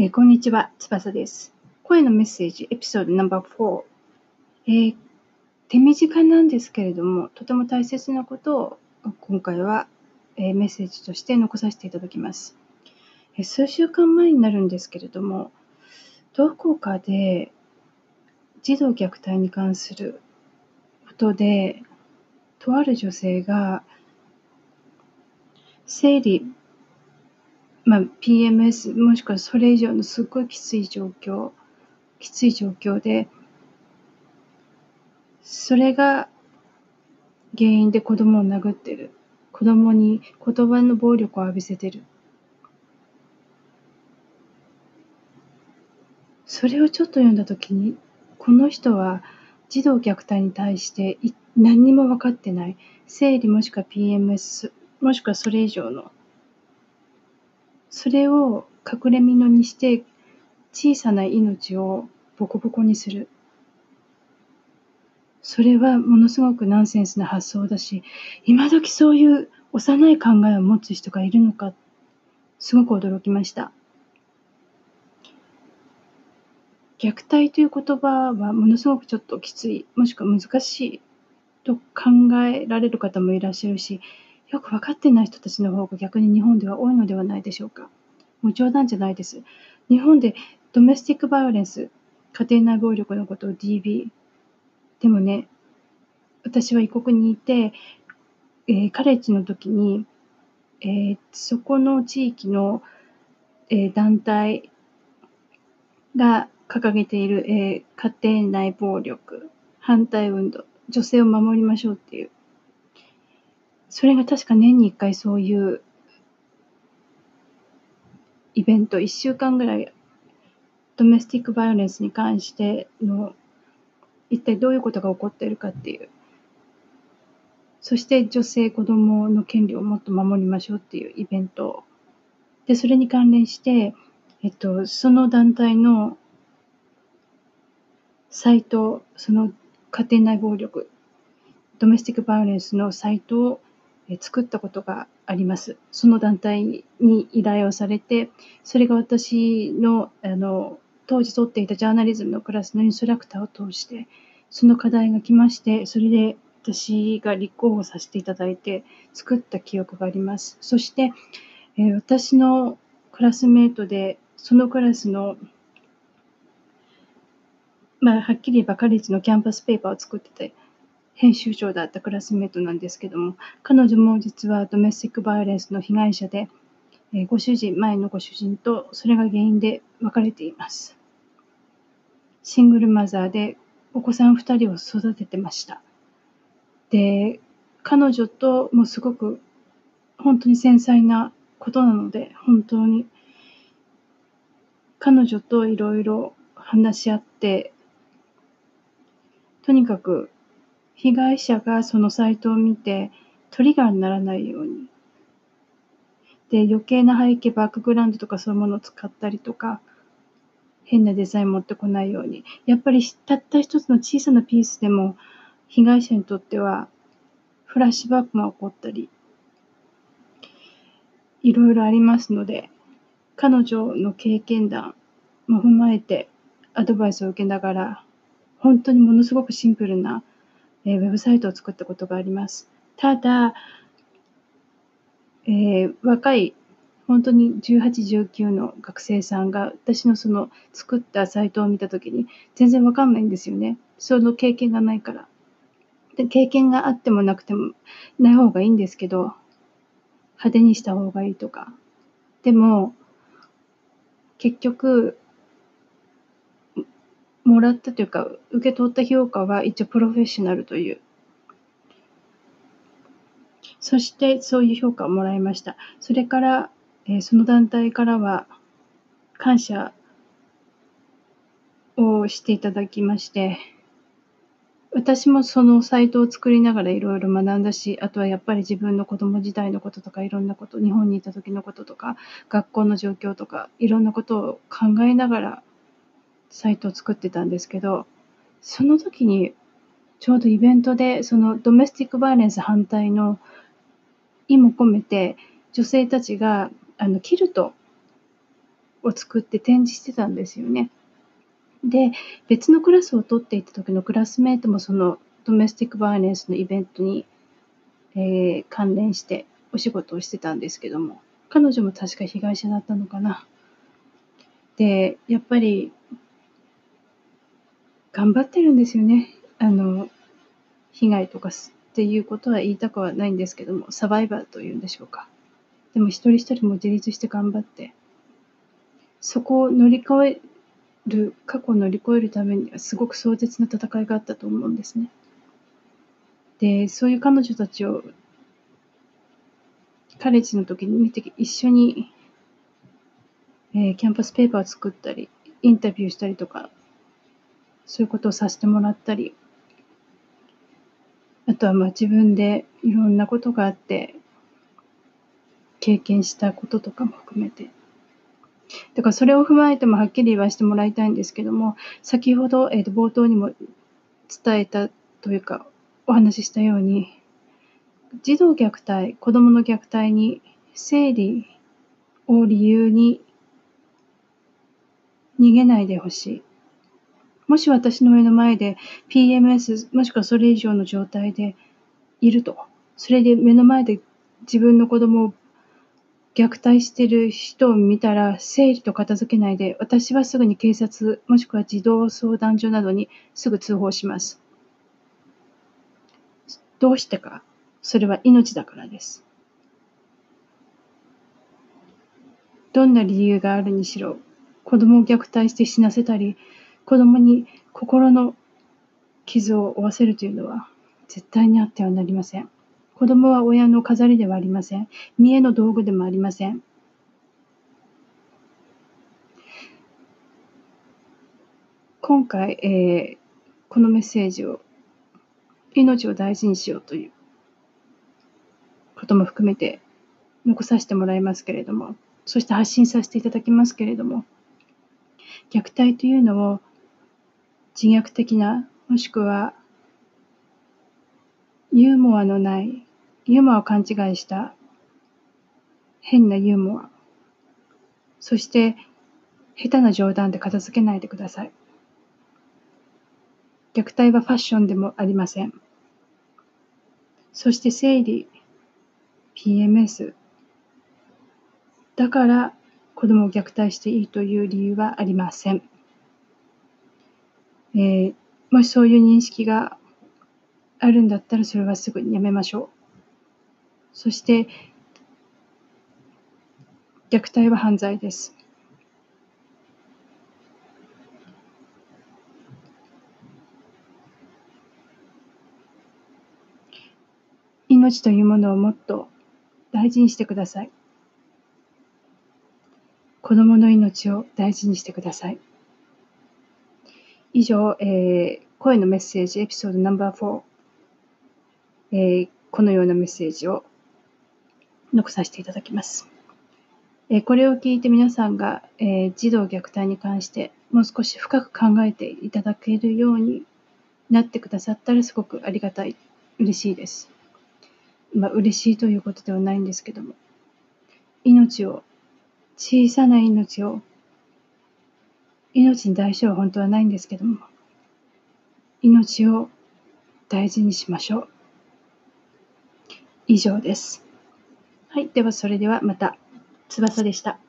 えーこんにちは、翼です。声のメッセージ、エピソードナンバー4。えー手短なんですけれども、とても大切なことを今回は、えーメッセージとして残させていただきます。え数週間前になるんですけれども、どこかで児童虐待に関することで、とある女性が生理まあ、PMS もしくはそれ以上のすっごいきつい状況きつい状況でそれが原因で子供を殴ってる。子供に言葉の暴力を浴びせてる。それをちょっと読んだ時にこの人は児童虐待に対して何にも分かってない。生理もしくは PMS もしくはそれ以上のそれを隠れ蓑にして小さな命をボコボコにする。それはものすごくナンセンスな発想だし、今時そういう幼い考えを持つ人がいるのか、すごく驚きました。虐待という言葉はものすごくちょっときつい、もしくは難しいと考えられる方もいらっしゃるし、よく分かってない人たちの方が逆に日本では多いのではないでしょうか。もう冗談じゃないです。日本でドメスティックバイオレンス、家庭内暴力のことを DB。でもね、私は異国にいて、えーカレッジの時に、えーそこの地域の、えー団体が掲げている、えー家庭内暴力反対運動、女性を守りましょうっていうそれが確か年に1回そういうイベント、1週間ぐらい、ドメスティックバイオレンスに関しての、一体どういうことが起こっているかっていう。そして女性、子供の権利をもっと守りましょうっていうイベント。で、それに関連して、えっと、その団体のサイト、その家庭内暴力、ドメスティックバイオレンスのサイトを作ったことがあります。その団体に依頼をされて、それが私のあの当時取っていたジャーナリズムのクラスのインストラクターを通して、その課題が来まして、それで私が立候補させていただいて作った記憶があります。そして、え私のクラスメートで、そのクラスのまあ、はっきり言えばカレッジのキャンパスペーパーを作ってて、編集長だったクラスメートなんですけども、彼女も実はドメスティックバイオレンスの被害者で、ご主人、前のご主人とそれが原因で別れています。シングルマザーでお子さん2人を育ててました。で、彼女ともすごく本当に繊細なことなので、本当に彼女といろいろ話し合って、とにかく被害者がそのサイトを見てトリガーにならないように。で、余計な背景、バックグラウンドとかそういうものを使ったりとか、変なデザイン持ってこないように。やっぱりたった一つの小さなピースでも被害者にとってはフラッシュバックが起こったり、いろいろありますので、彼女の経験談も踏まえてアドバイスを受けながら、本当にものすごくシンプルな、えーウェブサイトを作ったことがあります。ただ、えー若い、本当に18、19の学生さんが私のその作ったサイトを見たときに全然わかんないんですよね。その経験がないから。で経験があってもなくてもない方がいいんですけど、派手にした方がいいとか。でも、結局、もらったというか、受け取った評価は一応プロフェッショナルという。そしてそういう評価をもらいました。それから、えーその団体からは感謝をしていただきまして、私もそのサイトを作りながらいろいろ学んだし、あとはやっぱり自分の子供時代のこととかいろんなこと、日本にいた時のこととか、学校の状況とか、いろんなことを考えながらサイトを作ってたんですけど、その時にちょうどイベントでそのドメスティックバイオレンス反対の意も込めて女性たちがあのキルトを作って展示してたんですよね。で、別のクラスを取っていた時のクラスメートもそのドメスティックバイオレンスのイベントに、えー、関連してお仕事をしてたんですけども、彼女も確か被害者だったのかな。で、やっぱり、頑張ってるんですよね。あの、被害とかっていうことは言いたくはないんですけども、サバイバーというんでしょうか。でも一人一人も自立して頑張って、そこを乗り越える、過去を乗り越えるためにはすごく壮絶な戦いがあったと思うんですね。で、そういう彼女たちをカレッジの時に見て一緒に、えー、キャンパスペーパーを作ったり、インタビューしたりとか、そういうことをさせてもらったり、あとはまあ自分でいろんなことがあって、経験したこととかも含めて。だからそれを踏まえてもはっきり言わせてもらいたいんですけども、先ほど、えー、と冒頭にも伝えたというか、お話ししたように、児童虐待、子供の虐待に生理を理由に逃げないでほしい。もし私の目の前で PMS もしくはそれ以上の状態でいると、それで目の前で自分の子供を虐待している人を見たら、生理と片付けないで、私はすぐに警察、もしくは児童相談所などにすぐ通報します。どうしてか、それは命だからです。どんな理由があるにしろ、子供を虐待して死なせたり、子供に心の傷を負わせるというのは絶対にあってはなりません。子供は親の飾りではありません。見栄の道具でもありません。今回、えー、このメッセージを命を大事にしようということも含めて残させてもらいますけれども、そして発信させていただきますけれども、虐待というのを自虐的な、もしくはユーモアのないユーモアを勘違いした変なユーモア。そして、下手な冗談で片付けないでください。虐待はファッションでもありません。そして生理、PMS。だから子供を虐待していいという理由はありません。えー、もしそういう認識があるんだったらそれはすぐにやめましょう。そして、虐待は犯罪です。命というものをもっと大事にしてください。子供の命を大事にしてください。以上、えー、声のメッセージエピソードナンバー4、えー、このようなメッセージを残させていただきます。えこれを聞いて皆さんが、え児童虐待に関してもう少し深く考えていただけるようになってくださったらすごくありがたい、嬉しいです。まあ、嬉しいということではないんですけども、命を、小さな命を、命に代償は本当はないんですけども、命を大事にしましょう。以上です。はい。では、それではまた。翼でした。